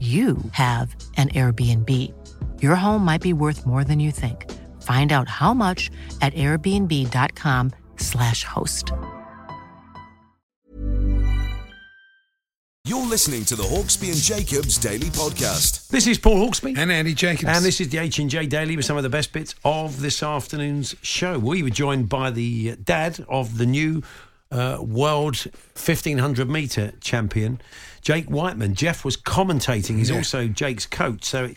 you have an Airbnb. Your home might be worth more than you think. Find out how much at airbnb.com/slash host. You're listening to the Hawksbee and Jacobs Daily Podcast. This is Paul Hawksbee. And Andy Jacobs. And this is the H&J Daily with some of the best bits of this afternoon's show. We were joined by the dad of the new uh, world 1500 metre champion, Jake Wightman. Jeff was commentating. He's Yeah. also Jake's coach. So it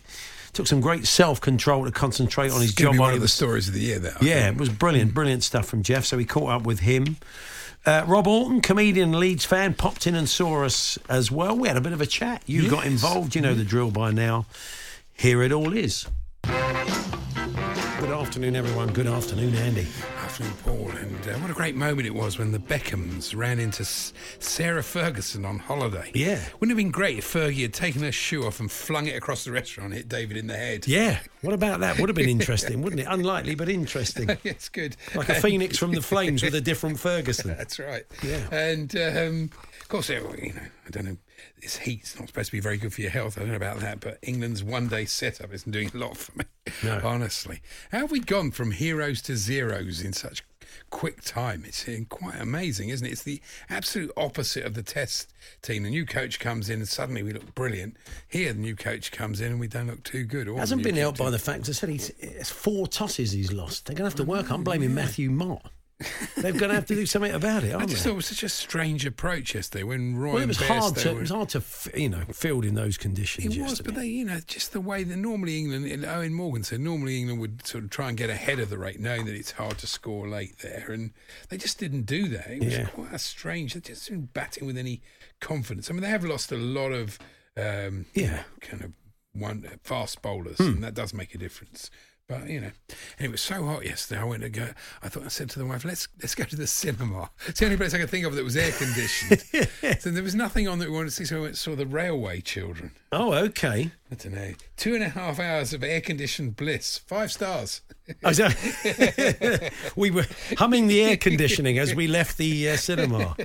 took some great self control to concentrate on his job. one of the stories of the year. That I yeah, think. it was brilliant, brilliant stuff from Jeff. So we caught up with him. Uh, Rob Alton, comedian, Leeds fan, popped in and saw us as well. We had a bit of a chat. You got involved. You know the drill by now. Here it all is. Good afternoon, everyone. Good afternoon, Andy. Afternoon, Paul. And uh, what a great moment it was when the Beckhams ran into S- Sarah Ferguson on holiday. Yeah. Wouldn't it have been great if Fergie had taken her shoe off and flung it across the restaurant and hit David in the head? Yeah, what about that? Would have been interesting, wouldn't it? Unlikely, but interesting. it's good. Like a phoenix from the flames with a different Ferguson. That's right. Yeah. And um, of course, you know, I don't know. This heat's not supposed to be very good for your health. I don't know about that, but England's one-day setup isn't doing a lot for me. No. Honestly, how have we gone from heroes to zeros in such quick time? It's quite amazing, isn't it? It's the absolute opposite of the Test team. The new coach comes in, and suddenly we look brilliant. Here, the new coach comes in, and we don't look too good. Or Hasn't been helped by the fact I said he's it's four tosses he's lost. They're going to have to work. I'm blaming Matthew Mott. They're going to have to do something about it, I aren't just they? thought it was such a strange approach yesterday when Roy Well, it was hard to were- it was hard to you know field in those conditions. It was, yesterday. but they, you know, just the way that normally England, and Eoin Morgan said, normally England would sort of try and get ahead of the rate, knowing that it's hard to score late there, and they just didn't do that. It was Yeah. quite a strange. They just didn't batting with any confidence. I mean, they have lost a lot of, um, Yeah. kind of one fast bowlers, Hmm. and that does make a difference. But you know, and it was so hot yesterday. I went to go. I thought I said to the wife, "Let's let's go to the cinema." It's the only place I could think of that was air conditioned. so there was nothing on that we wanted to see. So I went and saw the Railway Children. Oh, okay. I don't know. Two and a half hours of air conditioned bliss. Five stars. Oh, so- we were humming the air conditioning as we left the uh, cinema.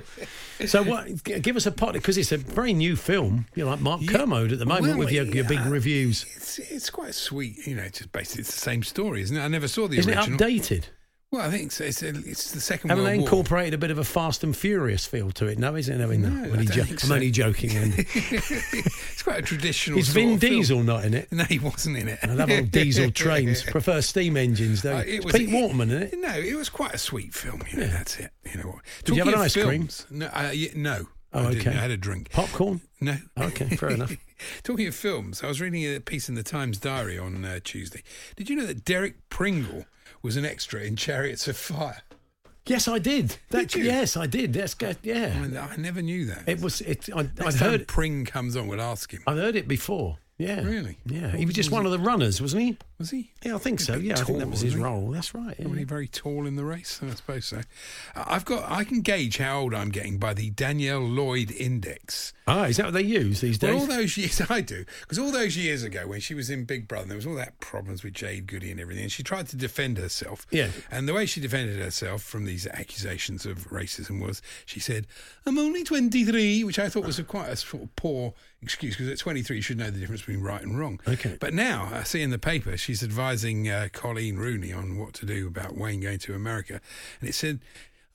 So, what? Give us a pot because it's a very new film. You're like Mark Kermode at the moment Well, with your, your big yeah. reviews. It's it's quite sweet. You know, it's just basically it's the same story, isn't it? I never saw the Isn't original. it updated? Well, I think so. it's, it's the second Haven't World they War. incorporated a bit of a Fast and Furious feel to it? No, is it? No, no. No, I'm, I only jo- think I'm only joking. It's quite a traditional. Is Vin of film. Diesel not in it? No, he wasn't in it. I love old diesel trains. Prefer steam engines, though. Uh, It's was- Pete Waterman in it. No, it was quite a sweet film. You know, that's it. You know what? Did you have an ice cream? No, uh, yeah, no. Oh, I didn't. okay. I had a drink. Popcorn. No. Okay, fair enough. Talking of films, I was reading a piece in the Times Diary on uh, Tuesday. Did you know that Derek Pringle was an extra in Chariots of Fire? Yes, I did. That, you? Yes, I did. That's good. I, Yeah, mean, I never knew that. it was. It. I, Next I'd heard. Pring comes on, we'll ask him. I'd heard it before. Yeah. Really? Yeah. He What was just was one of the runners, wasn't he? Was he? Yeah, I think so. Yeah, I think that was his role. That's right. yeah. He very tall in the race? I suppose so. I've got. I can gauge how old I'm getting by the Danielle Lloyd Index. Ah, is that what they use these Well, days? all those years, I do, because all those years ago when she was in Big Brother, there was all that problems with Jade Goody and everything, and she tried to defend herself. Yeah. And the way she defended herself from these accusations of racism was she said, "I'm only 23," which I thought was a quite a sort of poor excuse because at 23 you should know the difference between right and wrong. Okay. But now I see in the paper she's advising uh, Coleen Rooney on what to do about Wayne going to America, and it said.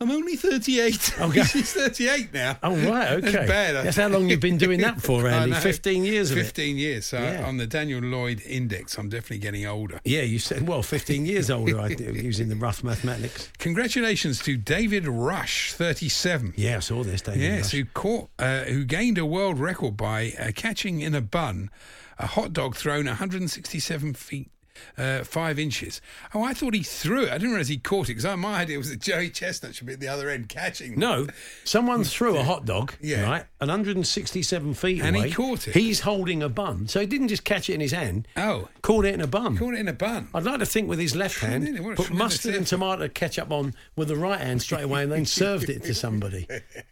I'm only 38. Okay. She's 38 now. Oh right, okay. That's bad. That's how long you've been doing that for, Andy. Fifteen years of it. 15 years. So Yeah. on the Danielle Lloyd index, I'm definitely getting older. Yeah, you said well, fifteen years older. I do, using the rough mathematics. Congratulations to David Rush, 37. Yeah, I saw this, David. Yes, Rush. who caught, uh, who gained a world record by uh, catching in a bun a hot dog thrown 167 feet. Uh, five inches. Oh, I thought he threw it. I didn't realize he caught it because my idea was that Joey Chestnut should be at the other end catching. No, someone threw a hot dog, Yeah. right, 167 feet And he caught it. He's holding a bun, so he didn't just catch it in his hand. Oh, Caught it in a bun. caught it in a bun. I'd like to think with his left hand, Really? What a put mustard and tomato ketchup on with the right hand straight away, and then served it to somebody,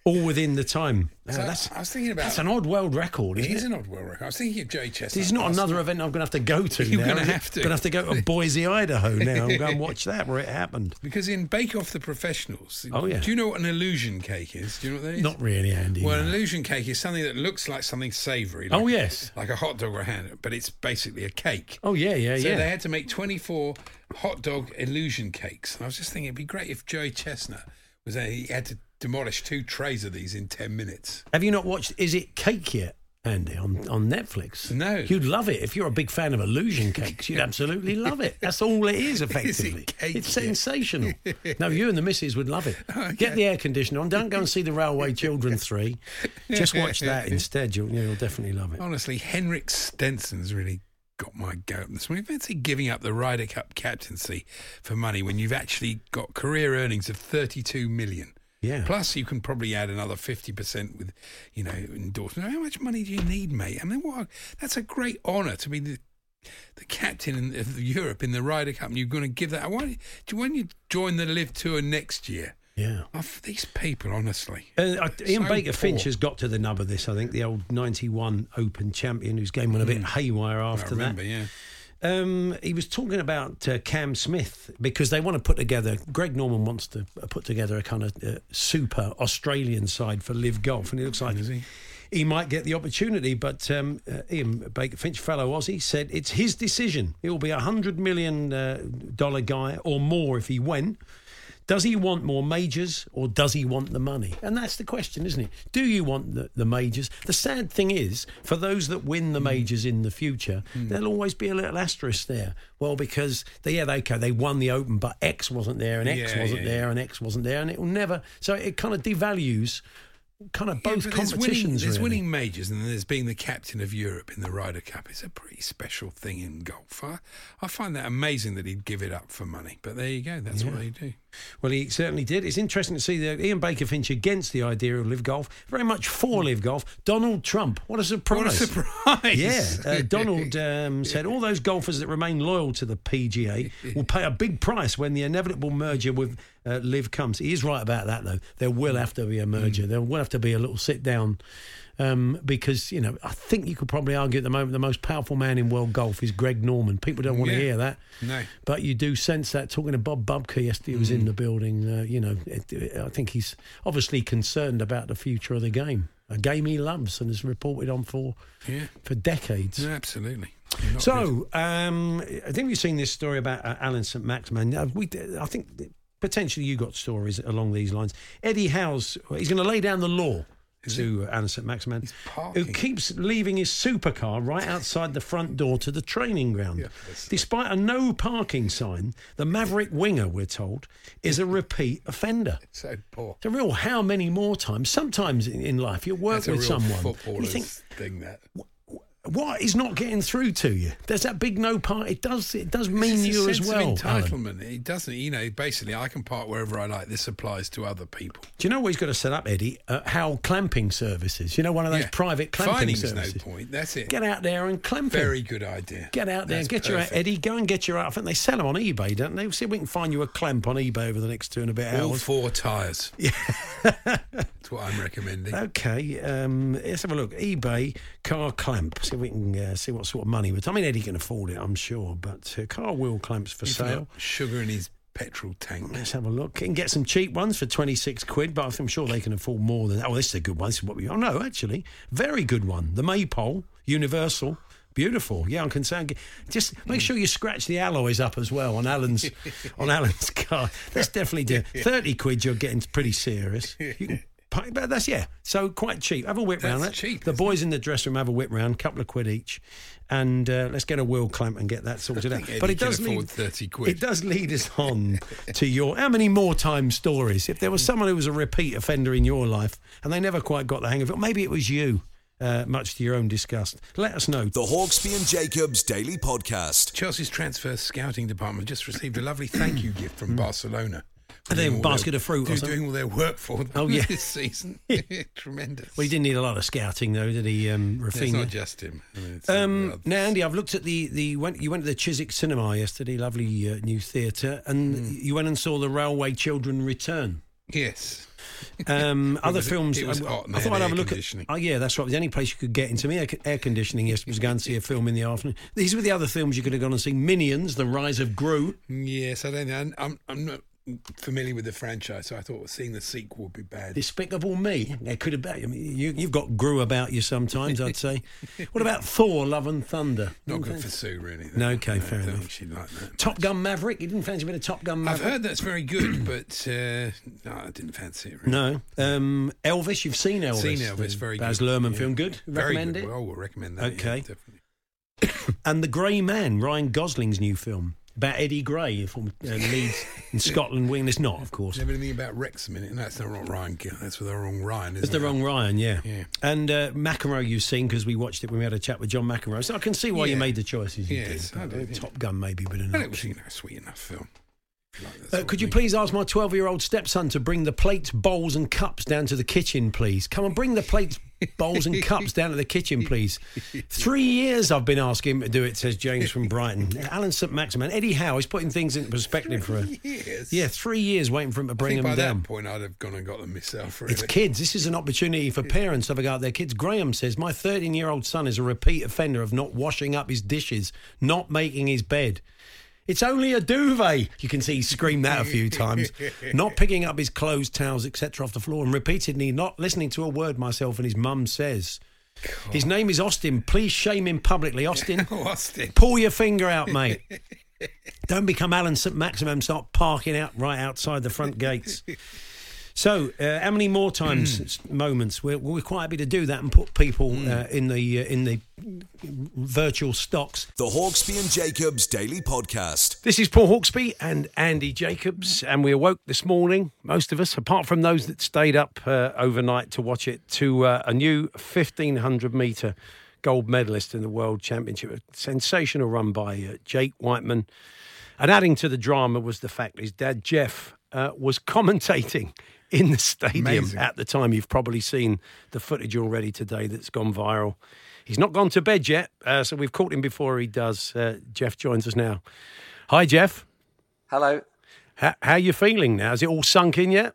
all within the time. Now, So that's, I was thinking about that's an odd world record, It is it? an odd world record. I was thinking of Joey Chestnut. This is not another event I'm going to have to go to You're is it? have to. Have to go to Boise, Idaho now and go and watch that where it happened. Because in Bake Off the Professionals, Oh, yeah. do you know what an illusion cake is? Do you know what that is? Not really, Andy. Well, no. an illusion cake is something that looks like something savoury. Oh, like, Oh, yes. Like a hot dog or a hand, but it's basically a cake. Oh, yeah, yeah, So yeah. So they had to make 24 hot dog illusion cakes. And I was just thinking it'd be great if Joey Chestnut was there. He had to demolish two trays of these in 10 minutes. Have you not watched Is It Cake yet, Andy, on, on Netflix? No. You'd love it. If you're a big fan of illusion cakes, you'd absolutely love it. That's all it is, effectively. cake it's sensational. no, you and the missus would love it. Oh, Get the air conditioner on. Don't go and see The Railway Children 3. Just watch that instead. You'll, you'll definitely love it. Honestly, Henrik Stenson's really got my goat this morning. Fancy giving up the Ryder Cup captaincy for money when you've actually got career earnings of 32 million. Yeah. Plus, you can probably add another 50% with, you know, endorsement. How much money do you need, mate? I mean, what? That's a great honour to be the the captain of Europe in the Ryder Cup, and you're going to give that. Why, do when you join the LIV Tour next year? Yeah. Oh, these people, honestly. Uh, Ian So Baker Finch has got to the nub of this, I think, the old 91 Open champion whose game went a bit haywire I after that. yeah. Um, he was talking about uh, Cam Smith because they want to put together. Greg Norman wants to put together a kind of uh, super Australian side for LIV Golf, and it looks like he? he might get the opportunity. But um, uh, Ian Baker Finch, fellow Aussie, said it's his decision. He will be a hundred million uh, dollar guy or more if he went. Does he want more majors or does he want the money? And that's the question, isn't it? Do you want the, the majors? The sad thing is, for those that win the mm. majors in the future, mm. there'll always be a little asterisk there. Well, because they, yeah, they, okay, they won the Open, but X wasn't there and X Yeah, wasn't yeah, there and X wasn't there, and it will never. So it kind of devalues kind of Yeah, both there's competitions. Winning, there's really. winning majors, and then there's being the captain of Europe in the Ryder Cup. It's a pretty special thing in golf. I, I find that amazing that he'd give it up for money. But there you go. That's what they do. Well, he certainly did. It's interesting to see that Ian Baker Finch against the idea of live golf, very much for live golf. Donald Trump, what a surprise! What a surprise! Yeah, uh, Donald um, said all those golfers that remain loyal to the PGA will pay a big price when the inevitable merger with uh, Live comes. He is right about that, though. There will have to be a merger. There will have to be a little sit down. Um, because you know, I think you could probably argue at the moment the most powerful man in world golf is Greg Norman. People don't want to hear that, No. but you do sense that. Talking to Bob Bubka yesterday, who was in the building. Uh, you know, it, it- I think he's obviously concerned about the future of the game, a game he loves and has reported on for Yeah. for decades. No, absolutely. So, um, I think we've seen this story about uh, Alan St. Maximin. Uh, we, I think potentially you got stories along these lines. Eddie Howe's, he's going to lay down the law to Alan St. Maximin, who keeps leaving his supercar right outside the front door to the training ground. Despite a no parking sign, the Maverick winger, we're told, is a repeat offender. so poor. It's a real how many more times? Sometimes in, in life, you work That's a with real someone. You think, thing. That what is not getting through to you? There's that big no part. It does. It does mean you as well. Of Alan. entitlement. It doesn't. You know, basically, I can park wherever I like. This applies to other people. Do you know what he's got to set up, Eddie? Uh, how clamping services. You know, one of those Yeah. private clamping Fining's services. no point. That's it. Get out there and clamp. Very good idea. Get out there and That's get your perfect. Eddie. Go and get your. I think they sell them on eBay, don't they? See if we can find you a clamp on eBay over the next two and a bit All hours. four tyres. Yeah. That's what I'm recommending. Okay, um, let's have a look. eBay car clamp. See we can uh, see what sort of money. But I mean, Eddie can afford it, I'm sure. But uh, car wheel clamps for If sale. Sugar in his petrol tank. Let's have a look. Can get some cheap ones for 26 quid, but I'm sure they can afford more than that. Oh, this is a good one. This is what we. Oh, no, actually, very good one. The Maypole Universal Beautiful. Yeah, I'm concerned. Just make sure you scratch the alloys up as well on Alan's on Alan's car. That's definitely do. Thirty quid. You're getting pretty serious. You can, but that's yeah. So quite cheap. Have a whip round. That's That- cheap, The isn't boys in the dressing room have a whip round. A couple of quid each, and uh, let's get a wheel clamp and get that sorted out. think But Eddie it does can afford lead 30 quid. It does lead us on to your how many more time stories. If there was someone who was a repeat offender in your life and they never quite got the hang of it, maybe it was you. Uh, much to your own disgust. Let us know. The Hawksbee and Jacobs Daily Podcast. Chelsea's transfer scouting department just received a lovely thank you gift from Barcelona. Are they a basket their- of fruit do-? Doing all their work for them Oh, yeah. this season. Tremendous. Well, he didn't need a lot of scouting, though, did he, um, It's not just him. I mean, Um, now, Andy, I've looked at the the went, you went to the Chiswick Cinema yesterday, lovely uh, new theatre, and Hmm. you went and saw the Railway Children Return. yes. Um, other films. it was I, hot and I thought I'd have a look at. Oh yeah, that's right. The only place you could get into me air, air conditioning. yesterday was going to see a film in the afternoon. These were the other films you could have gone and seen: Minions, The Rise of Gru. Yes, I don't know. I'm, I'm not familiar with the franchise, so I thought seeing the sequel would be bad. Despicable Me. There could have been. I mean, you, you've got Gru about you sometimes. I'd say. what about Thor: Love and Thunder? Not good for Sue, really. No, okay, fair I don't enough. she'd like that. Top Gun Maverick. You didn't fancy a bit of Top Gun I've heard that's very good, but uh, no, I didn't fancy it. Really. No. Um, Elvis, you've seen Elvis. Seen Elvis, very Baz good. Luhrmann yeah. film. Good? Very Recommend good. it? Well, we'll recommend that. Okay. Yeah, definitely. And The Grey Man, Ryan Gosling's new film about Eddie Gray from uh, Leeds in Scotland. Wing. It's not, of course. There anything about Wrexham in it? That's not wrong Ryan. That's the wrong Ryan, isn't It's the it? wrong Ryan, yeah. Yeah. And uh, McEnroe you've seen because we watched it when we had a chat with John McEnroe. So I can see why you made the choices you Yes, did. I yeah. Top Gun maybe, but Well, it was you know, a sweet enough film. Like Uh, could you please ask my 12 year old stepson to bring the plates, bowls, and cups down to the kitchen, please? Come and bring the plates, bowls, and cups down to the kitchen, please. Three years I've been asking him to do it, says James from Brighton. Alan St. Maximin. Eddie Howe is putting things into perspective for her. Yes. Yeah, three years waiting for him to bring them by down. that point I'd have gone and got them myself. Really. It's kids. This is an opportunity for parents to have a go at their kids. Graham says, My 13 year old son is a repeat offender of not washing up his dishes, not making his bed. It's only a duvet. You can see he screamed that a few times. Not picking up his clothes, towels, etc. off the floor, and repeatedly not listening to a word myself and his mum says. His name is Austin. Please shame him publicly. Austin, Oh, Austin. pull your finger out, mate. Don't become Alan St. Maximum. Start parking out right outside the front gates. So, uh, how many more times moments? We're, we're quite happy to do that and put people uh, in the uh, in the virtual stocks. The Hawksbee and Jacobs Daily Podcast. This is Paul Hawksbee and Andy Jacobs, and we awoke this morning, most of us, apart from those that stayed up uh, overnight to watch it, to uh, a new 1500 metre gold medalist in the World Championship. A sensational run by uh, Jake Wightman. And adding to the drama was the fact his dad, Jeff, uh, was commentating in the stadium Amazing. at the time. You've probably seen the footage already today that's gone viral. He's not gone to bed yet, uh, so we've caught him before he does. Uh, Jeff joins us now. Hi, Jeff. Hello. How, how you feeling now? Is it all sunk in yet?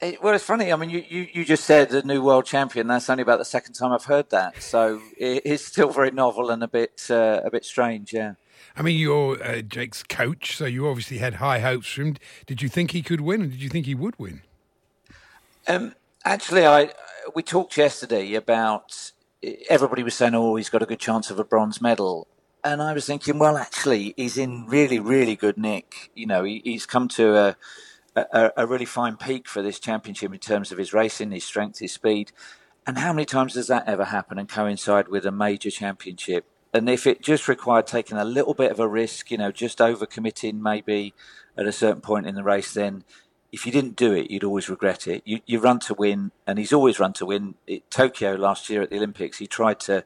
It, well, it's funny. I mean, you, you, you just said the new world champion. That's only about the second time I've heard that. So it is still very novel and a bit uh, a bit strange. Yeah. I mean, you're uh, Jake's coach, so you obviously had high hopes for him. Did you think he could win, and did you think he would win? Um, actually, I we talked yesterday about everybody was saying, "Oh, he's got a good chance of a bronze medal," and I was thinking, well, actually, he's in really, really good nick. You know, he, he's come to a, a a really fine peak for this championship in terms of his racing, his strength, his speed. And how many times does that ever happen and coincide with a major championship? And if it just required taking a little bit of a risk, you know, just overcommitting maybe at a certain point in the race, then if you didn't do it, you'd always regret it. You, you run to win, and he's always run to win. Tokyo last year at the Olympics, he tried to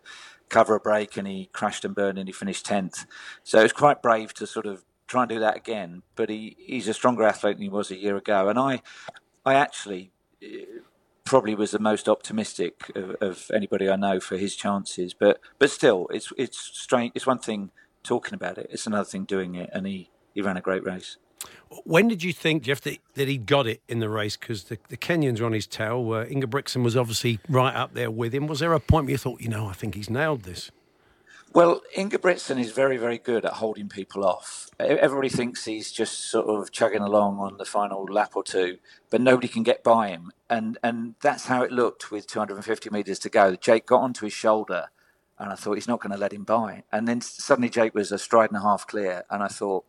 cover a break and he crashed and burned and he finished 10th. So it was quite brave to sort of try and do that again. But he, he's a stronger athlete than he was a year ago. And I, I actually uh, probably was the most optimistic of, of anybody I know for his chances. But but still, it's it's strange. It's one thing talking about it. It's another thing doing it. And he, he ran a great race. When did you think, Jeff, that, that he got it in the race? Because the, the Kenyans were on his tail. Uh, Ingebrigtsen was obviously right up there with him. Was there a point where you thought, you know, I think he's nailed this? Well, Ingebrigtsen is very, very good at holding people off. Everybody thinks he's just sort of chugging along on the final lap or two, but nobody can get by him. And and that's how it looked with 250 metres to go. Jake got onto his shoulder and I thought he's not going to let him by. And then suddenly Jake was a stride and a half clear, and I thought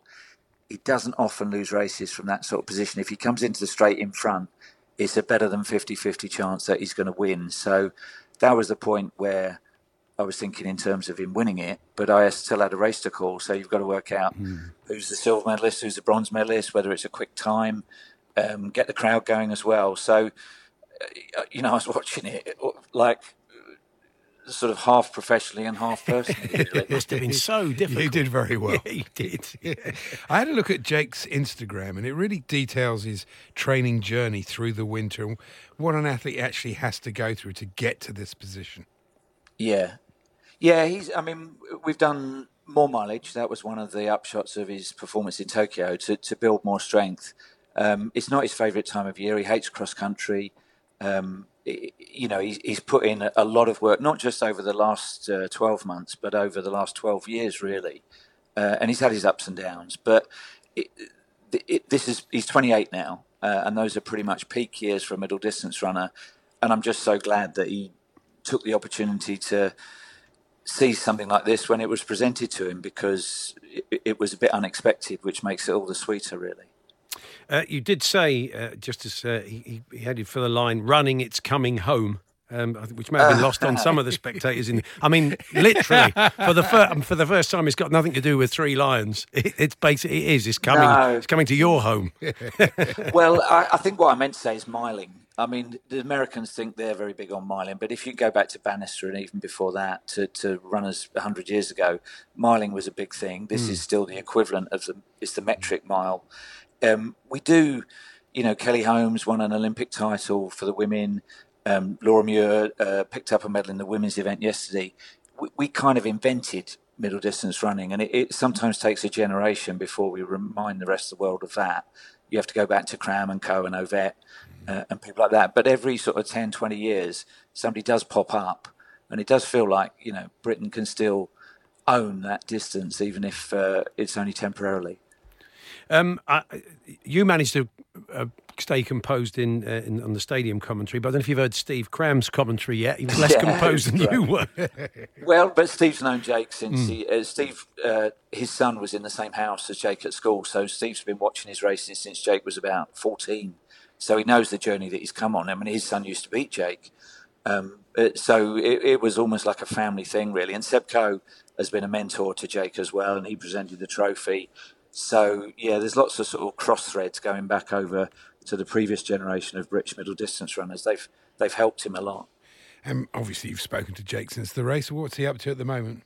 he doesn't often lose races from that sort of position. If he comes into the straight in front, it's a better than 50-50 chance that he's going to win. So that was the point where I was thinking in terms of him winning it, but I still had a race to call. So you've got to work out mm. who's the silver medalist, who's the bronze medalist, whether it's a quick time, um, get the crowd going as well. So, uh, you know, I was watching it like sort of half professionally and half personally. it must have been so difficult. You did very well. Yeah, he did. Yeah. I had a look at Jake's Instagram, and it really details his training journey through the winter and what an athlete actually has to go through to get to this position. Yeah, yeah. He's. I mean, we've done more mileage. That was one of the upshots of his performance in Tokyo to to build more strength. Um, it's not his favourite time of year. He hates cross country. Um, you know, he's, he's, put in a lot of work, not just over the last uh, 12 months, but over the last 12 years, really. Uh, and he's had his ups and downs. But it, it, this is he's 28 now, uh, and those are pretty much peak years for a middle distance runner. And I'm just so glad that he took the opportunity to see something like this when it was presented to him because it, it was a bit unexpected, which makes it all the sweeter, really. Uh, you did say, uh, just as uh, he, he, headed for the line, running, it's coming home. Um, which may have been lost on some of the spectators. In, I mean, literally for the fir- for the first time, it's got nothing to do with three lions. It, it's basically it is. It's coming. No. It's coming to your home. well, I, I, think what I meant to say is miling. I mean, the Americans think they're very big on miling, but if you go back to Bannister and even before that, to, to runners 100 years ago, miling was a big thing. This mm. is still the equivalent of the, it's the metric mile. Um, we do, you know, Kelly Holmes won an Olympic title for the women. Um, Laura Muir uh, picked up a medal in the women's event yesterday. We, we kind of invented middle distance running, and it, it, sometimes takes a generation before we remind the rest of the world of that. You have to go back to Cram and Co and Ovett uh, and people like that. But every sort of 10, 20 years, somebody does pop up, and it does feel like, you know, Britain can still own that distance, even if uh, it's only temporarily. Um, I, you managed to uh, stay composed in, uh, in, on the stadium commentary, but I don't know if you've heard Steve Cram's commentary yet. He was less yeah, composed than you were. well, but Steve's known Jake since mm. he, uh, Steve, uh, his son was in the same house as Jake at school, so Steve's been watching his races since Jake was about fourteen. So he knows the journey that he's come on. I mean, his son used to beat Jake. Um, uh, so it, it, was almost like a family thing, really. And Seb Coe has been a mentor to Jake as well, and he presented the trophy. So yeah, there's lots of sort of cross threads going back over to the previous generation of British middle distance runners. They've they've helped him a lot. And um, obviously, you've spoken to Jake since the race. What's he up to at the moment?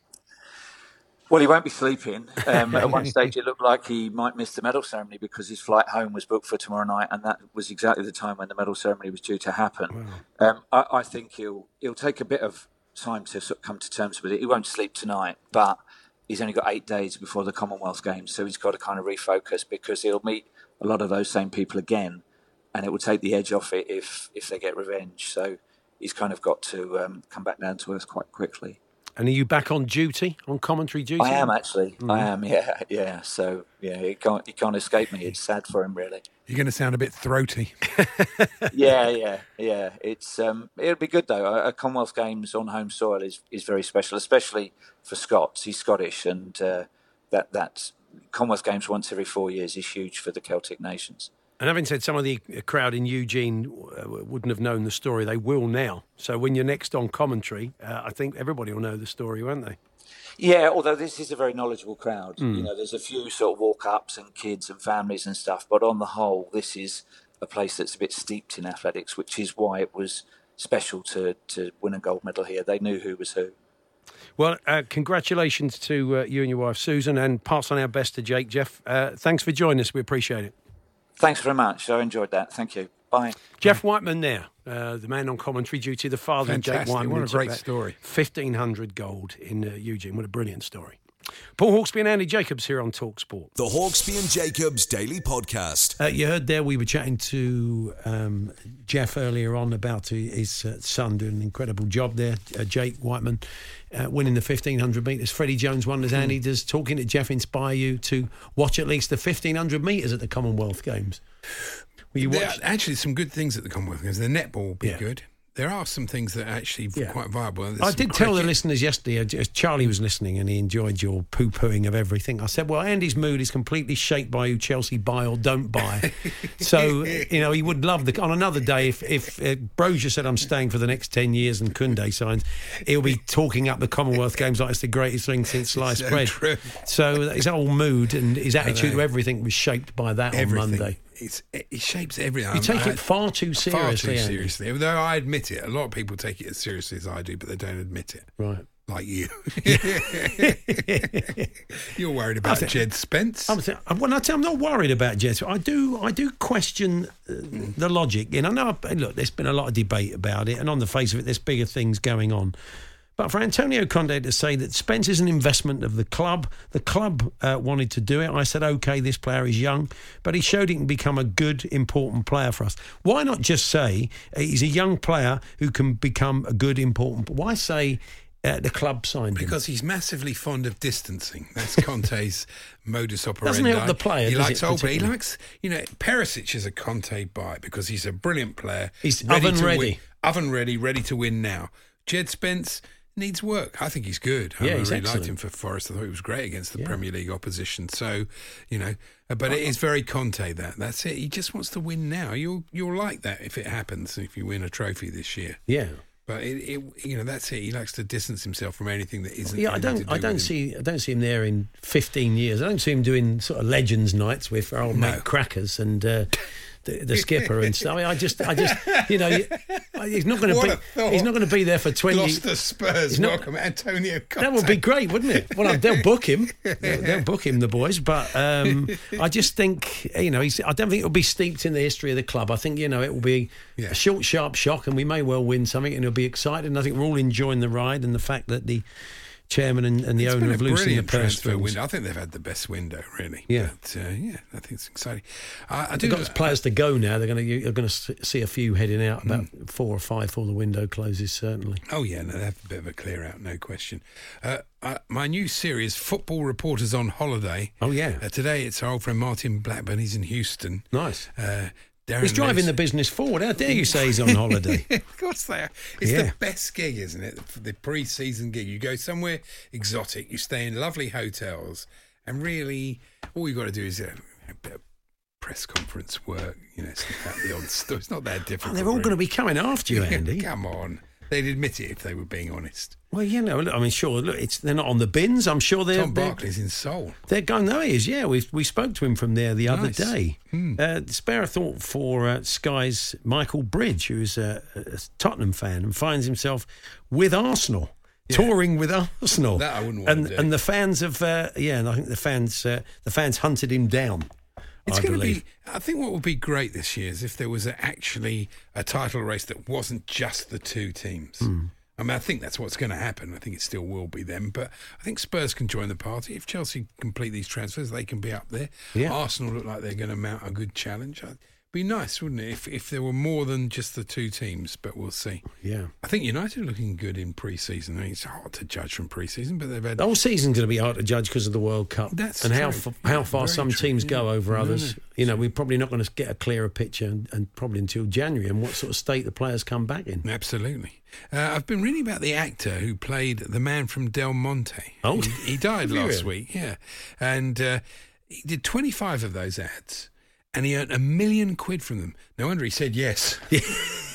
Well, he won't be sleeping. Um, at one stage, it looked like he might miss the medal ceremony because his flight home was booked for tomorrow night, and that was exactly the time when the medal ceremony was due to happen. Wow. Um, I, I, think he'll he'll take a bit of time to sort of come to terms with it. He won't sleep tonight, but he's only got eight days before the Commonwealth Games, so he's got to kind of refocus because he'll meet a lot of those same people again, and it will take the edge off it if if they get revenge. So he's kind of got to um, come back down to earth quite quickly. And are you back on duty, on commentary duty? I am actually. Mm. I am. Yeah, yeah. So yeah, he can't he can't escape me. It's sad for him, really. You're going to sound a bit throaty. yeah, yeah, yeah. It's um, it'll be good though. A, Commonwealth Games on home soil is is very special, especially for Scots. He's Scottish, and uh, that that Commonwealth Games once every four years is huge for the Celtic nations. And having said some of the crowd in Eugene uh, wouldn't have known the story, they will now. So when you're next on commentary, uh, I think everybody will know the story, won't they? Yeah, although this is a very knowledgeable crowd. Mm. You know, there's a few sort of walk ups and kids and families and stuff, but on the whole, this is a place that's a bit steeped in athletics, which is why it was special to, to win a gold medal here. They knew who was who. Well, uh, congratulations to uh, you and your wife, Susan, and pass on our best to Jake. Jeff, uh, thanks for joining us. We appreciate it. Thanks very much. I enjoyed that. Thank you. Bye. Jeff Wightman there, uh, the man on commentary duty, the father Fantastic. of Jake Wightman. What a great story. 1,500 gold in uh, Eugene. What a brilliant story. Paul Hawksbee and Andy Jacobs here on Talk Sport. The Hawksbee and Jacobs Daily Podcast. Uh, you heard there we were chatting to um, Jeff earlier on about his uh, son doing an incredible job there, uh, Jake Wightman. Uh, winning the 1500 metres. Freddie Jones won as Andy does. Talking to Jeff inspire you to watch at least the 1500 metres at the Commonwealth Games? Will you watch? actually some good things at the Commonwealth Games. The netball will be yeah. good. There are some things that are actually Yeah. quite viable. There's I did tell the listeners yesterday, uh, Charlie was listening and he enjoyed your poo pooing of everything. I said, Well, Andy's mood is completely shaped by who Chelsea buy or don't buy. so, you know, he would love the. On another day, if, if uh, Brozier said, I'm staying for the next 10 years and Koundé signs, he'll be talking up the Commonwealth Games like it's the greatest thing since sliced So bread. true. So, his whole mood and his attitude to everything was shaped by that everything. on Monday. It's, it it shapes everything. You take I- it far too seriously. far too seriously. Though I admit it, a lot of people take it as seriously as I do, but they don't admit it. Right. Like you. You're worried about think- Jed Spence. I'm, th- when I tell, I'm not worried about Jets. I do, I do question uh, the logic. And I know, look, there's been a lot of debate about it, and on the face of it, there's bigger things going on. But for Antonio Conte to say that Spence is an investment of the club, the club uh, wanted to do it. I said, okay, this player is young, but he showed he can become a good, important player for us. Why not just say uh, he's a young player who can become a good, important? Why say uh, the club signed him? Because he's massively fond of distancing. That's Conte's modus operandi. Doesn't help the player, He likes it, old, he likes, you know, Perisic is a Conte buy because he's a brilliant player. He's oven ready. Win, oven ready, ready to win now. Jed Spence needs work. I think he's good. Yeah, I Yeah, really he's liked him for Forest. I thought he was great against the Yeah. Premier League opposition. So, you know, uh, but it is very Conte that. That's it. He just wants to win now. You'll you'll like that if it happens, if you win a trophy this year. yeah. But it, it you know, that's it. He likes to distance himself from anything that isn't. Yeah, I don't. to I do don't see. I don't see him there in 15 years. I don't see him doing sort of legends nights with our old No. mate Crackers and uh, the, the skipper and stuff. I, mean, I just, I just, you know, he's not going to be. He's not going to be there for 20. Gloucester Spurs not- welcome Antonio Conte. That would be great, wouldn't it? Well, they'll book him. They'll, they'll book him, the boys. But um, I just think, you know, he's, I don't think it'll be steeped in the history of the club. I think, you know, it will be Yeah. a short, sharp shock, and we may well win something, and it'll be exciting. And I think we're all enjoying the ride and the fact that the chairman and, and the It's owner of have the purse window. I think they've had the best window, really. Yeah. but, uh, yeah. I think it's exciting. I, I do. They've got players to go now. They're going to you're going to see a few heading out about Mm. four or five before the window closes. Certainly. Oh yeah, no, they have a bit of a clear out, no question. Uh, uh, my new series, Football Reporters on Holiday. Oh, yeah. Uh, today it's our old friend Martin Blackburn. He's in Houston. Nice. Uh, Darren He's driving the business forward. How dare you say he's on holiday? of course they are. It's Yeah. the best gig, isn't it? The, pre-season gig. You go somewhere exotic. You stay in lovely hotels, and really, all you've got to do is uh, a bit of press conference work. You know, the odd stuff. It's not that difficult. They're all going to be coming after you, Andy. Come on, they'd admit it if they were being honest. Well, you know, look, I mean, sure, look, it's they're not on the bins. I'm sure they're Tom they're, Barkley's in Seoul. they're going. No, he is. Yeah, we we spoke to him from there the other Nice. day. Uh, spare a thought for uh, Sky's Michael Bridge, who's a, a Tottenham fan and finds himself with Arsenal. Touring with Arsenal, That I wouldn't wanna and do. and the fans have, uh, yeah, and I think the fans, uh, the fans hunted him down. It's going to be. I think what would be great this year is if there was a, actually a title race that wasn't just the two teams. Hmm. I mean, I think that's what's going to happen. I think it still will be them, but I think Spurs can join the party if Chelsea complete these transfers. They can be up there. Yeah. Arsenal look like they're going to mount a good challenge. It'd be nice, wouldn't it, if if there were more than just the two teams? But we'll see. Yeah. I think United are looking good in pre-season. I mean, it's hard to judge from pre-season, but they've had The whole season's going to be hard to judge because of the World Cup That's and how true. f- how far very some true. teams go over No, others. no. You know, we're probably not going to get a clearer picture, and, and probably until January, and what sort of state the players come back in. Absolutely. Uh, I've been reading about the actor who played the man from Del Monte. Oh. he, he died last really? week. Yeah, and uh, he did twenty five of those ads, and he earned a million quid from them. No wonder he said yes.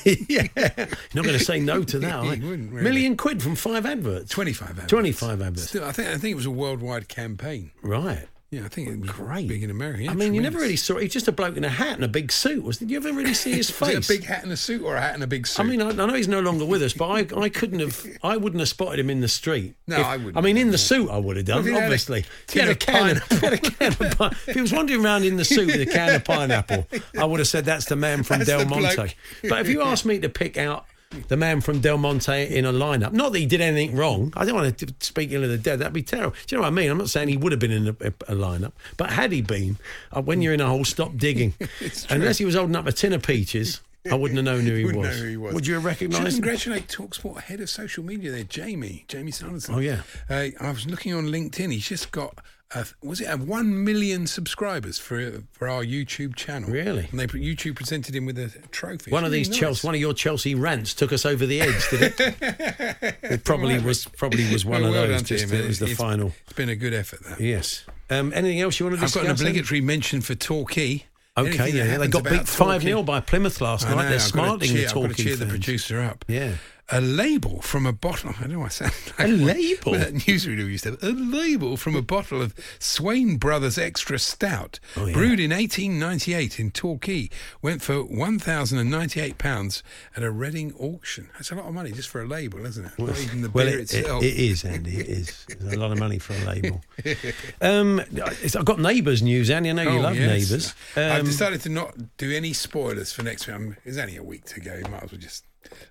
yeah, you're not going to say no to that. He are you? wouldn't really. Million quid from five adverts. Twenty five adverts. 25 adverts. Still, I think I think it was a worldwide campaign. Right. Yeah, I think it was Great. big in America. Yeah, I mean, you never really saw. He's just a bloke in a hat and a big suit. Was did you ever really see his it face? a big hat and a suit, or a hat and a big suit? I mean, I, I know he's no longer with us, but I, I couldn't have, I wouldn't have spotted him in the street. No, If- I wouldn't. I mean, in the suit, I would have done, If he had a obviously. If he had a can, of, had a can of if he was wandering around in the suit with a can of pineapple, I would have said that's the man from That's Del Monte. bloke. But if you asked me to pick out the man from Del Monte in a lineup, not that he did anything wrong. I don't want to speak ill of the dead. That'd be terrible. Do you know what I mean? I'm not saying he would have been in a, a, lineup, but had he been, uh, when you're in a hole, stop digging. Unless he was holding up a tin of peaches. I wouldn't have known who he, was. who he was. Would you have Should recognised him? congratulate Talksport head of social media there, Jamie, Jamie Sanderson. Oh, yeah. Uh, I was looking on LinkedIn. He's just got uh, was it, uh, one million subscribers for for our YouTube channel. Really? And they YouTube presented him with a trophy. One of Really these nice. Chelsea, one of your Chelsea rants took us over the edge, did it? it probably was. Probably was one Well, of well those. Just him. it was the It's- final. It's been a good effort, Though. Yes. Um, anything else you want to I've got an then? obligatory mention for Torquay. Okay, yeah, yeah, they got beat five Torquay- 0 by Plymouth last night. know, They're I've smarting cheer, the I've got to Torquay cheer the producer up. Yeah. A label from a bottle. I don't know. I sound like A label? Well, that newsreader used to have. A label from a bottle of Swain Brothers Extra Stout, Oh, yeah. brewed in 1898 in Torquay, went for one thousand and ninety-eight pounds at a Reading auction. That's a lot of money just for a label, isn't it? Not even the Well, beer it, it, itself. it is, Andy. It is. It's a lot of money for a label. um, it's- I've got neighbours news, Andy. I know you Oh, love yes. neighbours. I've Um, decided to not do any spoilers for next week. I'm, it's only a week to go. You might as well just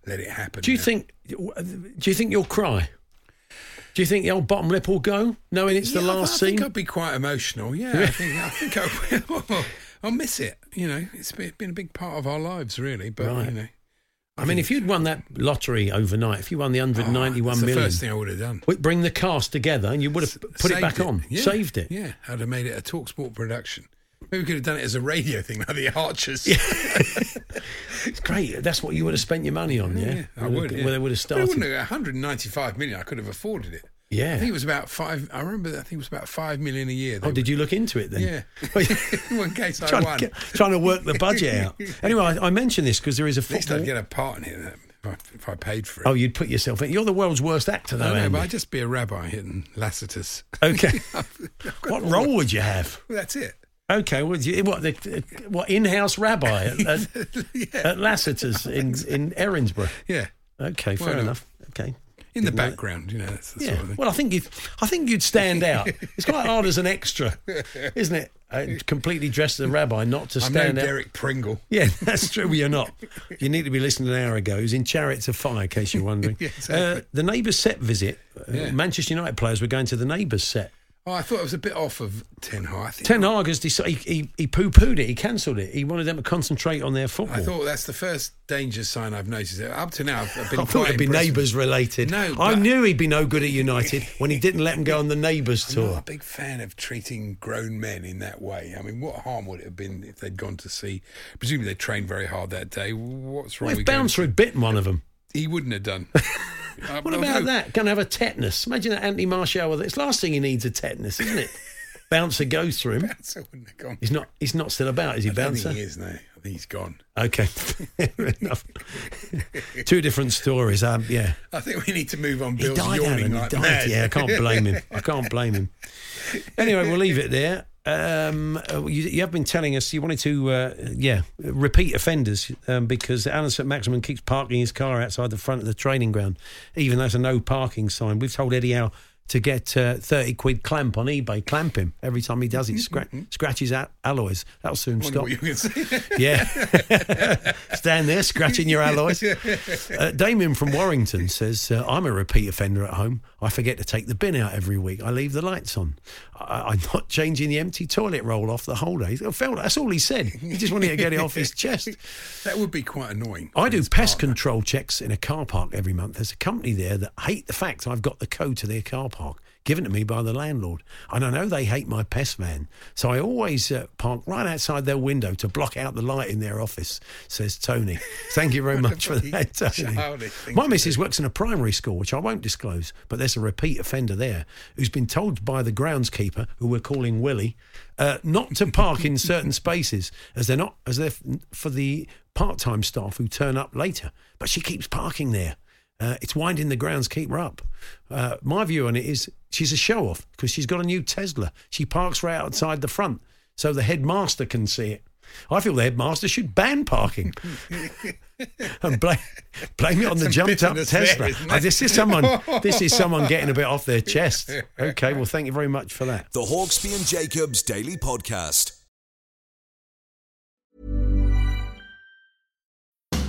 let it happen. do you now. think? Do you think you'll cry? Do you think the old bottom lip will go, knowing it's the Yeah, I- last I scene? think I'd be quite emotional. Yeah, I think I think I will. I'll miss it. You know, it's been, a big part of our lives, really. But Right. you know, I mean, if you'd won that lottery overnight, if you won the oh, 191 that's the million, first thing I would have done. we'd bring the cast together and you would have put it back on, Yeah. saved it. Yeah, I'd have made it a Talksport production. Maybe we could have done it as a radio thing, like the Archers. It's great. That's what you would have spent your money on, yeah? I would. Where yeah. they would have started. wouldn't have, 195 million. I could have afforded it. Yeah. I think it was about five. I remember. that- I think it was about five million a year. Oh, did you look into it then? Yeah. Oh, in case I trying, won. To get- trying to work the budget out. Anyway, I, I mentioned this because there is a At least. I'd get a part in it uh, if I, if I paid for it. Oh, you'd put yourself in. You're the world's worst actor, though. no, Andy. but I'd just be a rabbi hitting Lassiter's. Okay. what role would you have? Well, that's it. Okay, what, you, what the what in-house rabbi at, at, at Lassiter's in in Erinsborough? Yeah. Okay, fair Well, enough. Okay. In the Didn't that. background, you know, that's the Yeah. sort of. Well, I think you, I think you'd stand out. It's quite hard as an extra, isn't it? Uh, completely dressed as a rabbi, not to I'm no stand out. Derek Pringle. Yeah, that's true. You're not. You need to be listening an hour ago. He's in Chariots of Fire, in case you're wondering. Yeah, exactly. uh, the Neighbours set visit. Uh, Yeah. Manchester United players were going to the Neighbours set. Oh, I thought it was a bit off of Ten Hag. I think Ten Hag has decided he, he, he poo-pooed it. He cancelled it. He wanted them to concentrate on their football. I thought that's the first danger sign I've noticed. Up to now, I've, I've been I thought it'd be neighbours related. No, I knew he'd be no good at United when he didn't let them go on the Neighbours tour. I'm not a big fan of treating grown men in that way. I mean, what harm would it have been if they'd gone to see? Presumably, they trained very hard that day. What's wrong Well, if Bouncer had bitten one of them. He wouldn't have done. Uh, What about that? Going to have a tetanus. Imagine that Anthony Martial. It's the last thing he needs a tetanus, isn't it? Bouncer goes through him. Bouncer wouldn't have gone. He's not. He's not still about, is he, I Bouncer? think he is now. I think he's gone. Okay. Two different stories. Um, yeah, I think we need to move on. he died, yawning Alan. He died. mad. Yeah, I can't blame him. I can't blame him. Anyway, we'll leave it there. Um, uh, you, you have been telling us you wanted to, uh, yeah, repeat offenders um, because Alan St Maximin keeps parking his car outside the front of the training ground, even though there's a no parking sign. We've told Eddie Howe to get uh, 30 quid clamp on eBay. Clamp him every time he does it. Scra- scratches out alloys. That'll soon stop. what you were going. Yeah. Stand there scratching your alloys. Uh, Damien from Warrington says, uh, I'm a repeat offender at home. I forget to take the bin out every week. I leave the lights on. I, I'm not changing the empty toilet roll off the. He felt that's all he said. He just wanted to get it off his chest. that would be quite annoying. I do pest partner. control checks in a car park every month. There's a company there that hate the fact I've got the code to their car park given to me by the landlord. And I know they hate my pest van. So I always uh, park right outside their window to block out the light in their office, says Tony. Thank you very much for that, Tony. My missus works in a primary school, which I won't disclose, but there's a repeat offender there who's been told by the groundskeeper, who we're calling Willie, uh, not to park in certain spaces as they're not as they're f- for the part-time staff who turn up later. But she keeps parking there. Uh, it's winding the groundskeeper up. Uh, my view on it is she's a show off because she's got a new Tesla. She parks right outside the front so the headmaster can see it. I feel the headmaster should ban parking and blame, blame it on the Some jumped up bitterness there, Tesla. There? this is someone. This is someone getting a bit off their chest. Okay, well, thank you very much for that. The Hawksbee and Jacobs Daily Podcast.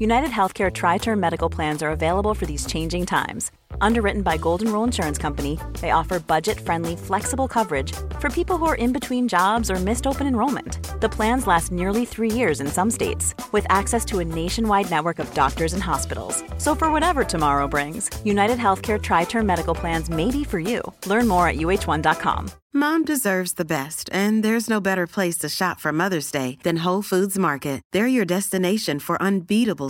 United Healthcare Tri Term Medical Plans are available for these changing times. Underwritten by Golden Rule Insurance Company, they offer budget friendly, flexible coverage for people who are in between jobs or missed open enrollment. The plans last nearly three years in some states, with access to a nationwide network of doctors and hospitals. So, for whatever tomorrow brings, United Healthcare Tri Term Medical Plans may be for you. Learn more at uh1.com. Mom deserves the best, and there's no better place to shop for Mother's Day than Whole Foods Market. They're your destination for unbeatable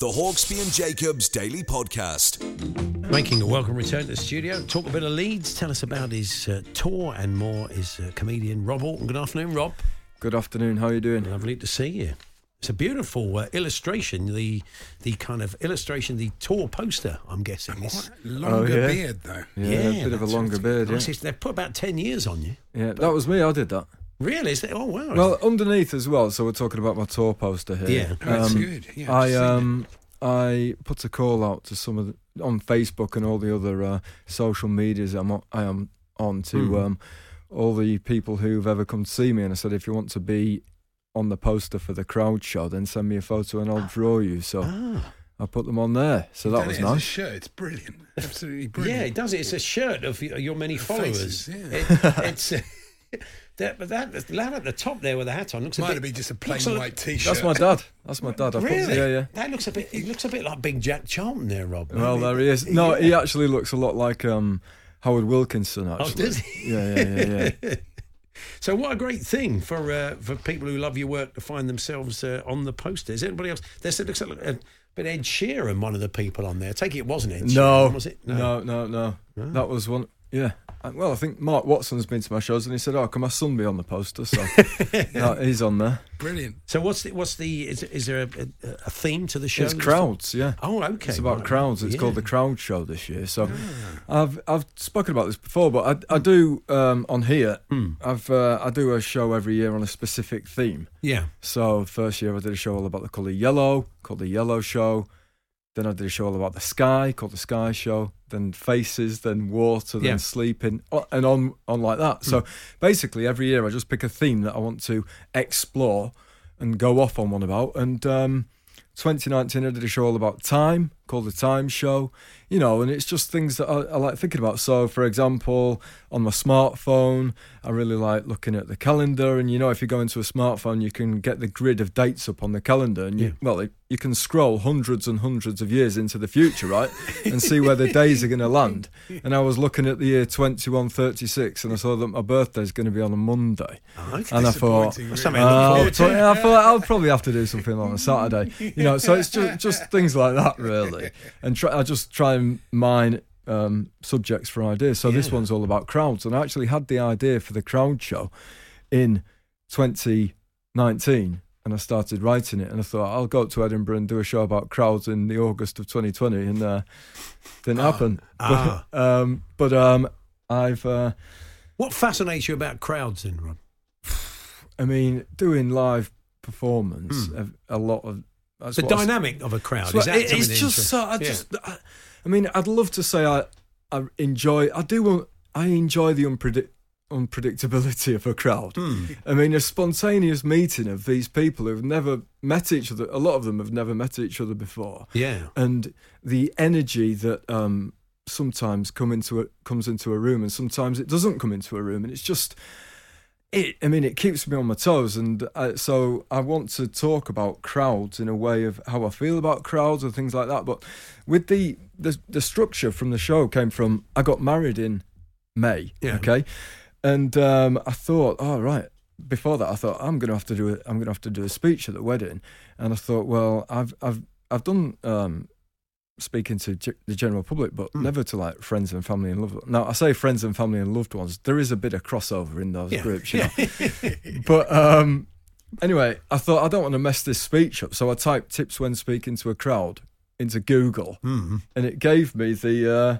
The Hawksbee and Jacobs Daily Podcast. Making a welcome return to the studio. Talk a bit of Leeds. Tell us about his uh, tour and more. Is uh, comedian Rob Auton. Good afternoon, Rob. Good afternoon. How are you doing? Lovely to see you. It's a beautiful uh, illustration. The the kind of illustration, the tour poster. I'm guessing. This, Quite longer Oh, yeah. beard though. Yeah, a bit of a longer beard. Yeah, Nice. They've put about ten years on you. yeah. That was me. I did that. Really? Is that, oh wow. Well, underneath as well. So we're talking about my tour poster here. Yeah. Oh, that's Um, good. Yeah, I've I seen it. um I put a call out to some of the, on Facebook and all the other uh, social medias I'm on, I am on to Hmm. um, all the people who've ever come to see me, and I said if you want to be on the poster for the crowd show, then send me a photo and I'll draw you. So ah. I put them on there. So that was it as a nice. shirt. It's brilliant. Absolutely brilliant. Yeah, it does. It's a shirt of your many followers. faces, yeah. It- it's that, but that the lad at the top there with the hat on looks a Might bit. be just a plain looks a- white T-shirt. That's my dad. That's my dad. I put, Really? yeah, yeah. That looks a bit. He looks a bit like Big Jack Charlton there, Rob. Well, Maybe- there he is. No, he actually looks a lot like um, Howard Wilkinson. Actually, Oh, does he? Yeah, yeah, yeah, yeah. So what a great thing for uh, for people who love your work to find themselves uh, on the posters. Anybody else? There's it looks like a bit Ed Sheeran, one of the people on there. Take it, it wasn't Ed no, was it? no, no, no, That was one. Yeah. Uh, Well, I think Mark Watson's been to my shows and he said, "Oh, can my son be on the poster?" So no, he's on there. Brilliant. So what's the what's the is, is there a, a, a theme to the show? It's crowds. Yeah. Oh, okay. It's about right. crowds. It's Yeah. called the Crowd Show this year. So, I've I've spoken about this before, but I, I do um, on here. Hmm. I've uh, I do a show every year on a specific theme. Yeah. So first year I did a show all about the colour yellow, called the Yellow Show. Then I did a show all about the sky, called the Sky Show. Then faces, then water, then Yeah. sleeping, and on on like that. So basically, every year I just pick a theme that I want to explore and go off on one about. And um, 2019 I did a show all about time, called the Time Show. You know, and it's just things that I, I like thinking about. So, for example, on my smartphone, I really like looking at the calendar. And you know, if you go into a smartphone, you can get the grid of dates up on the calendar, and you, Yeah. well, it, you can scroll hundreds and hundreds of years into the future, right, and see where the days are going to land. And I was looking at the year 2136, and I saw that my birthday's going to be on a Monday, Okay. and I thought. Really. Uh, forward so, yeah, I thought I'll probably have to do something on a Saturday, you know. So it's just just things like that, really. And try, I just try and mine um, subjects for ideas. So this one's all about crowds, and I actually had the idea for the crowd show in 2019, and I started writing it. And I thought I'll go up to Edinburgh and do a show about crowds in the August of 2020, and uh, didn't happen. ah. But, um, but um, I've. Uh, What fascinates you about crowds, then, Rob? I mean, doing live performance, a, a lot of that's The what I dynamic of a crowd. Is that it- it's just so. I Yeah. I, I mean, I'd love to say I, I enjoy. I do. I enjoy the unpredict, unpredictability of a crowd. Hmm. I mean, a spontaneous meeting of these people who've never met each other. A lot of them have never met each other before, Yeah. and the energy that um, sometimes come into a, comes into a room, and sometimes it doesn't come into a room, and it's just. It, I mean, it keeps me on my toes, and I, so I want to talk about crowds in a way of how I feel about crowds and things like that. But with the the, the structure from the show came from I got married in May, Yeah. okay, and um, I thought, oh right. Before that, I thought I'm going to have to do a, I'm going to have to do a speech at the wedding, and I thought, well, I've I've I've done um, speaking to ge- the general public, but Hmm. never to like friends and family and loved ones. Now, I say friends and family and loved ones. There is a bit of crossover in those Yeah. groups, you know. but um, anyway, I thought I don't want to mess this speech up, so I typed tips when speaking to a crowd into Google, Mm. and it gave me the uh,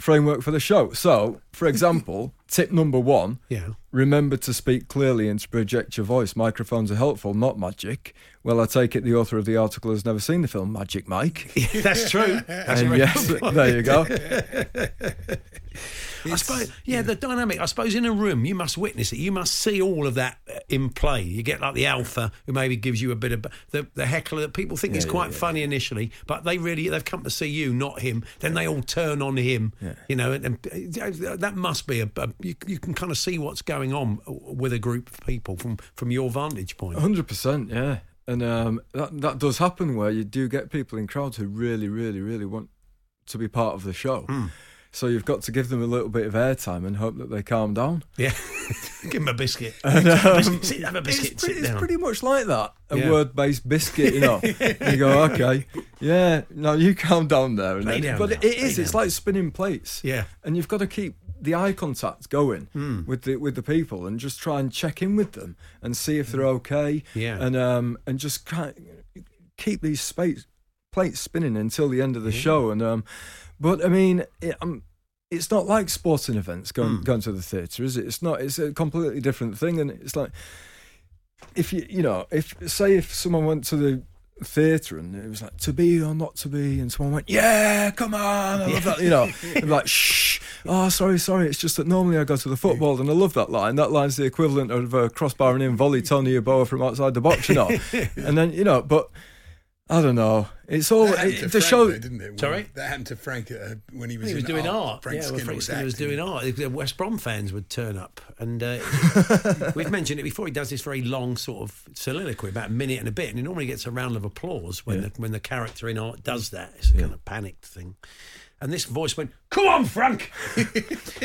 framework for the show. So, for example, tip number one. Yeah. Remember to speak clearly and to project your voice. Microphones are helpful, not magic. Well, I take it the author of the article has never seen the film Magic Mike. That's true. That's And yes, point. there you go. I suppose, yeah, the dynamic. I suppose in a room, you must witness it. You must see all of that uh, in play. You get like the alpha, who maybe gives you a bit of the the heckler that people think is quite funny initially, but they really they've come to see you, not him. Then they all turn on him. You know, and, and uh, that must be a, a you, you can kind of see what's going on with a group of people from from your vantage point. Hundred percent, yeah. And um, that that does happen where you do get people in crowds who really, really, really want to be part of the show. Hmm. So you've got to give them a little bit of airtime and hope that they calm down. Yeah, give them a biscuit. And, a um, biscuit. Sit- have a biscuit. It's, pretty, it's pretty much like that. A Yeah. word-based biscuit, you know. you go, okay, yeah. No, you calm down there. Then, down but now, it is. lay It's down. like spinning plates. Yeah. and you've got to keep the eye contact going Hmm. with the with the people and just try and check in with them and see if they're okay. Hmm. Yeah. and um and just kind keep these space plates spinning until the end of the show. And um, but I mean, it, um, it's not like sporting events going Hmm. going to the theatre, is it? It's not. It's a completely different thing, and it's like if you you know if say if someone went to the theatre and it was like to be or not to be? And someone went yeah come on. I love that you know. And like shh. Oh sorry sorry. It's just that normally I go to the football and I love that line. That line's the equivalent of a crossbar and in volley Tony Yeboah from outside the box you know. And then you know but I don't know it's all That it, to the Frank, show though, didn't it? When- Sorry? that happened to Frank uh, when he was, He was in doing art. Frank yeah, Skinner, well, Frank was, Skinner was doing art. The West Brom fans would turn up, and uh, we've mentioned it before. He does this very long sort of soliloquy, about a minute and a bit, and he normally gets a round of applause when the when the character in art does that. It's a kind of panicked thing. And this voice went, "Come on, Frank."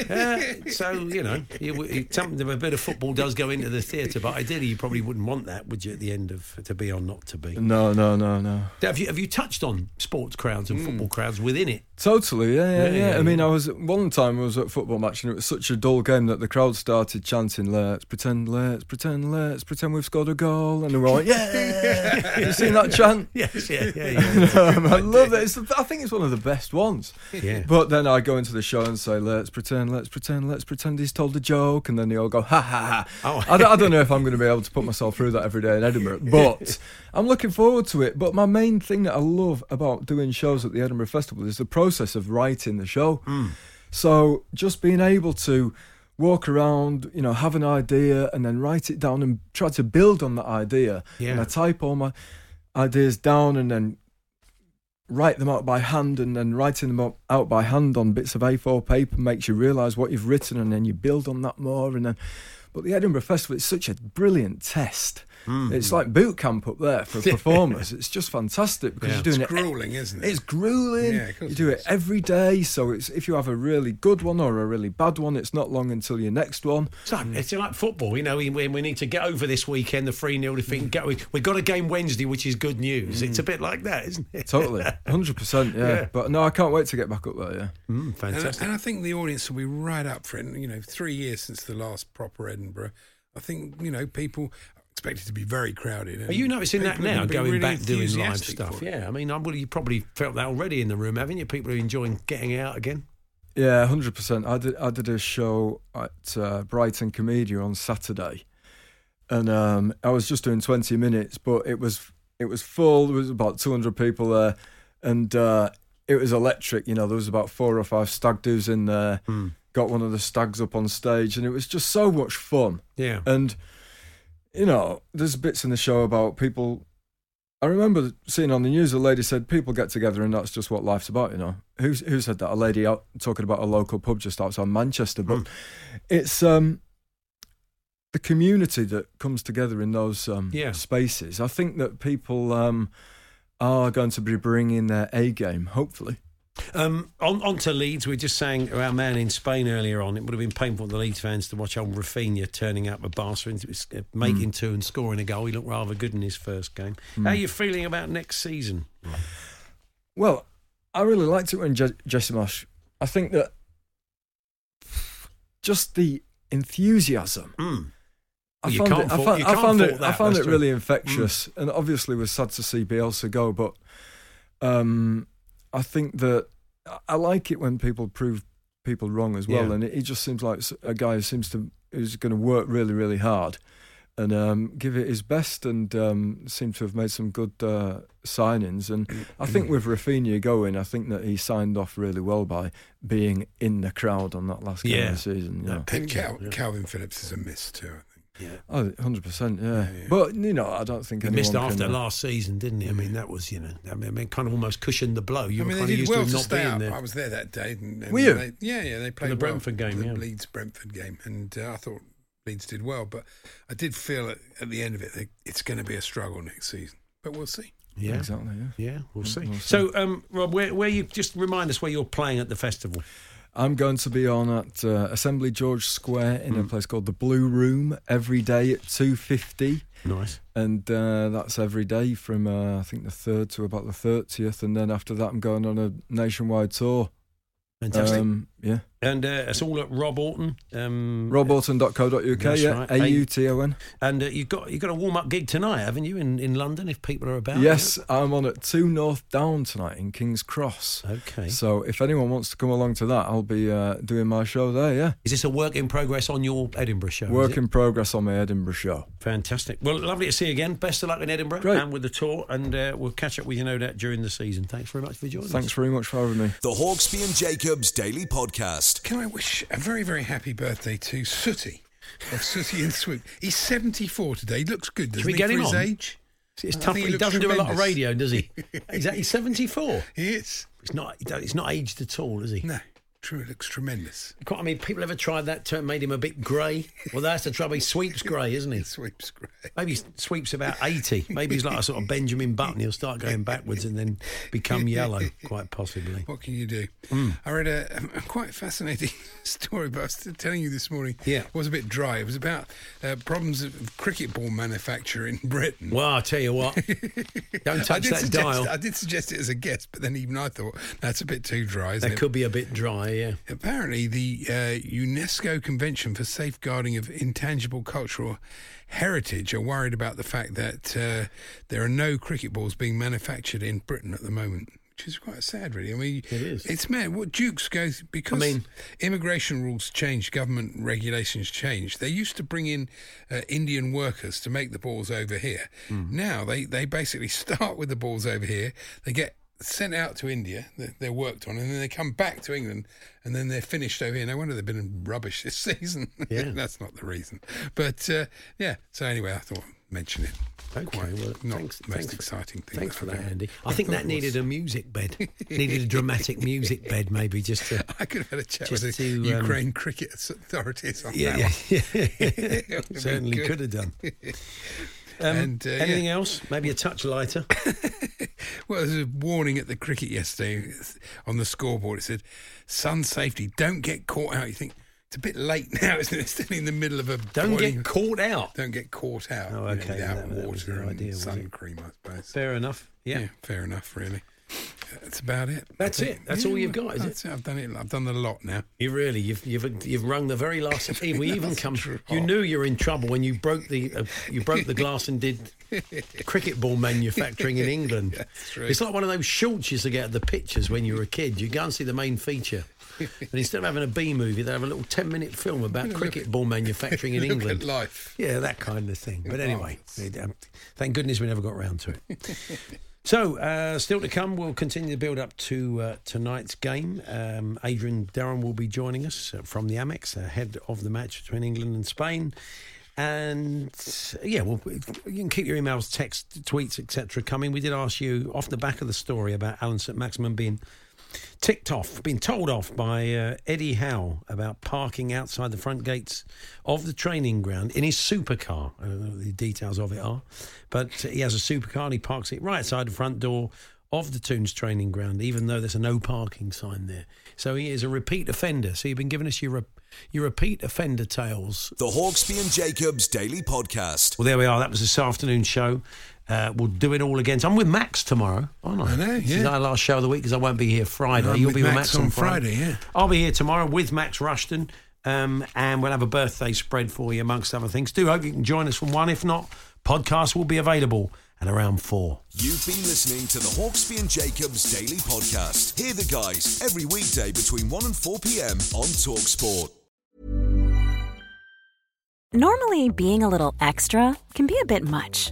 Uh, so you know, you, you, something a bit of football does go into the theatre, but ideally you probably wouldn't want that, would you? At the end of to be or not to be. no no no no Have you have you touched on sports crowds and football crowds within it? Totally, yeah, yeah, Yeah, yeah. yeah, I mean. I was one time I was at a football match and it was such a dull game that the crowd started chanting, "Let's pretend, let's pretend, let's pretend we've scored a goal," and they were like, "Yeah!" you seen that chant? Yes, yeah, yeah, yeah. Um, I love it. It's, I think it's one of the best ones. Yeah. But then I go into the show and say, "Let's pretend, let's pretend, let's pretend he's told a joke," and then they all go, "Ha ha ha!" Oh. I, don't, I don't know if I'm going to be able to put myself through that every day in Edinburgh, but I'm looking forward to it. But my main thing that I love about doing shows at the Edinburgh Festival is the process of writing the show. Hmm. So just being able to walk around, you know, have an idea and then write it down and try to build on that idea. Yeah. And I type all my ideas down and then write them out by hand and then writing them out- by hand on bits of A4 paper makes you realise what you've written and then you build on that more and then but the Edinburgh Festival is such a brilliant test. Hmm. It's like boot camp up there for performers. it's just fantastic because Yeah. you're doing it. It's it grueling, isn't it? it's grueling. Yeah, of course you do it it is. every day, so it's if you have a really good one or a really bad one, it's not long until your next one. It's like, it's like football, you know. We, we we need to get over this weekend, the three 0 defeat. Get, we, we've got a game Wednesday, which is good news. It's a bit like that, isn't it? Totally, hundred percent, yeah. Yeah. But no, I can't wait to get back up there. Yeah, Mm, fantastic. I- and I think the audience will be right up for it. You know, three years since the last proper Edinburgh. I think you know people are expected to be very crowded. Are you noticing that now, gonna really back doing live stuff? Yeah, I mean, I, well, you probably felt that already in the room, haven't you? People are enjoying getting out again. yeah, hundred percent. I did I did a show at uh, Brighton Komedia on Saturday, and um, I was just doing twenty minutes, but it was it was full. There was about two hundred people there, and uh, it was electric. You know, there was about four or five stag doos in there. Got one of the stags up on stage, and it was just so much fun. Yeah. And you know, there's bits in the show about people. I remember seeing on the news a lady said people get together and that's just what life's about. You know, who who said that? A lady out talking about a local pub just outside Manchester, but it's um the community that comes together in those um, Yeah. spaces. I think that people um, are going to be bringing their A game, hopefully. Um, on, on to Leeds, we were just saying our man in Spain earlier on, it would have been painful for the Leeds fans to watch old Rafinha turning up at Barcelona, uh, making two and scoring a goal. He looked rather good in his first game. How are you feeling about next season? Well, I really liked it when Je- Jesse Marsch. I think that just the enthusiasm. Mm. I Well, found it. I fault- found, I found it. I found it really true. infectious, and obviously was sad to see Bielsa go. But um, I think that I- I like it when people prove people wrong as well, Yeah. and he just seems like a guy who seems to who's going to work really, really hard and um, give it his best, and um, seem to have made some good uh, signings. And I think with Rafinha going, I think that he signed off really well by being in the crowd on that last game Yeah. of the season. Yeah. And Cal- Kalvin Phillips is a miss too. I think. Oh, 100%, yeah. But, you know, I don't think He missed after uh, last season, didn't he? I mean, that was, you know, I mean, kind of almost cushioned the blow. You I were mean, kind they of did used well to to not stay being up. there. I was there that day. And, and Were you? They, yeah, yeah. They played the well. Brentford game, the yeah. Leeds Brentford game, and uh, I thought Leeds did well, but I did feel at, at the end of it that it's going to be a struggle next season. But we'll see. Yeah. Exactly, yeah. Yeah, we'll see. we'll see. So, um, Rob, where, where you just remind us where you're playing at the festival? I'm going to be on at uh, Assembly George Square in Hmm. a place called the Blue Room every day at 2.50. Nice. And uh, that's every day from, uh, I think, the 3rd to about the 30th. And then after that, I'm going on a nationwide tour. Fantastic. Um, yeah. and uh, it's all at Rob Auton. Um, RobAuton.co.uk, That's yeah. right. A-U-T-O-N. And uh, you've got you've got a warm up gig tonight, haven't you, in, in London? If people are about. Yes, I'm on at 2 North Down tonight in King's Cross. Okay. So if anyone wants to come along to that, I'll be uh, doing my show there, yeah. Is this a work in progress on your Edinburgh show? Work in progress on my Edinburgh show. Fantastic. Well, lovely to see you again. Best of luck in Edinburgh Great. and with the tour, and uh, we'll catch up with you no doubt during the season. Thanks very much for joining Thanks us. very much for having me. The Hawksbee and Jacobs Daily Podcast. Can I wish a very, very happy birthday to Sooty of Sooty and Sweep? He's 74 today. He looks good, doesn't we he, get for him his on? age? It's tough. think He, doesn't do a lot of radio, does he? is that he's seventy four? He is. It's not. It's not aged at all, is he? No, true. It looks tremendous. Quite- I mean, people ever tried that term, made him a bit grey. Well, that's the trouble. He sweeps grey, isn't he? Sweeps grey. Maybe he sweeps about 80. Maybe he's like a sort of Benjamin Button. He'll start going backwards and then become yellow, quite possibly. What can you do? Hmm. I read a, a quite fascinating story, but I was telling you this morning. Yeah. It was a bit dry. It was about uh, problems of cricket ball manufacture in Britain. Well, I'll tell you what. Don't touch that suggest, dial. I did suggest it as a guest, but then even I thought that's a bit too dry, isn't That it? could be a bit dry, yeah. Apparently, the uh, UNESCO Convention for Safeguarding of Intangible Cultural Heritage are worried about the fact that uh, there are no cricket balls being manufactured in Britain at the moment. Which is quite sad, really. I mean, It is. It's mad. What Dukes goes because I mean- immigration rules changed, government regulations changed. They used to bring in uh, Indian workers to make the balls over here. Hmm. Now they they basically start with the balls over here. They get sent out to India. They're, they're worked on, and then they come back to England, and then they're finished over here. No wonder they've been in rubbish this season. Yeah. that's not the reason. But uh, yeah. So anyway, I thought I'd mention it. Okay, Quite well, not thanks, most thanks, exciting thing. Thanks that for that. Andy. I think thought that needed a music bed. needed a dramatic music bed, maybe just to. I could have had a chat with the to, um, Ukraine cricket authorities on Yeah, that yeah, one. yeah. It would've been Certainly could have done. Um, And, uh, anything yeah. else? Maybe a touch lighter. Well, there's a warning at the cricket yesterday on the scoreboard. It said, "Sun safety, don't get caught out." You think it's a bit late now, isn't it? It's still in the middle of a Don't boiling- get caught out. Don't get caught out. Oh, you know, okay, without that- that water the and idea, sun cream, I suppose. Fair enough. Yeah. fair enough. Really, that's about it. That's it. That's all you've got, is it? I've done it. I've done a lot now. You really, you've you've you've rung the very last. We even come. You knew you were in trouble when you broke the uh, you broke the glass and did cricket ball manufacturing in England. That's true. It's like one of those shorts you used to get at the pictures when you were a kid. You go and see the main feature, and instead of having a B movie, they have a little ten minute film about cricket ball manufacturing in England. life. Yeah, that kind of thing. But anyway, it, um, thank goodness we never got round to it. So, uh, still to come, we'll continue to build up to uh, tonight's game. Um, Adrian Durham will be joining us uh, from the Amex, ahead of the match between England and Spain. And uh, yeah, well, you can keep your emails, text, tweets, etc. coming. We did ask you off the back of the story about Alan St. Maximin being ticked off, been told off by uh, Eddie Howe about parking outside the front gates of the training ground in his supercar. I don't know what the details of it are, but he has a supercar and he parks it right outside the front door of the Toons training ground, even though there's a no parking sign there. So he is a repeat offender. So you've been giving us your re- your repeat offender tales The Hawksbee and Jacobs Daily Podcast. well, there we are. That was this afternoon's show. Uh, we'll do it all again. So I'm with Max tomorrow, aren't I? I know, This is yeah. our last show of the week because I won't be here Friday. I'm You'll with be with Max Max on, on Friday, yeah. I'll be here tomorrow with Max Rushton, um, and we'll have a birthday spread for you, amongst other things. Do hope you can join us from one. If not, podcast will be available at around four. You've been listening to the Hawksbee and Jacobs Daily Podcast. Hear the guys every weekday between 1 and 4 p.m. on Talksport. Normally, being a little extra can be a bit much,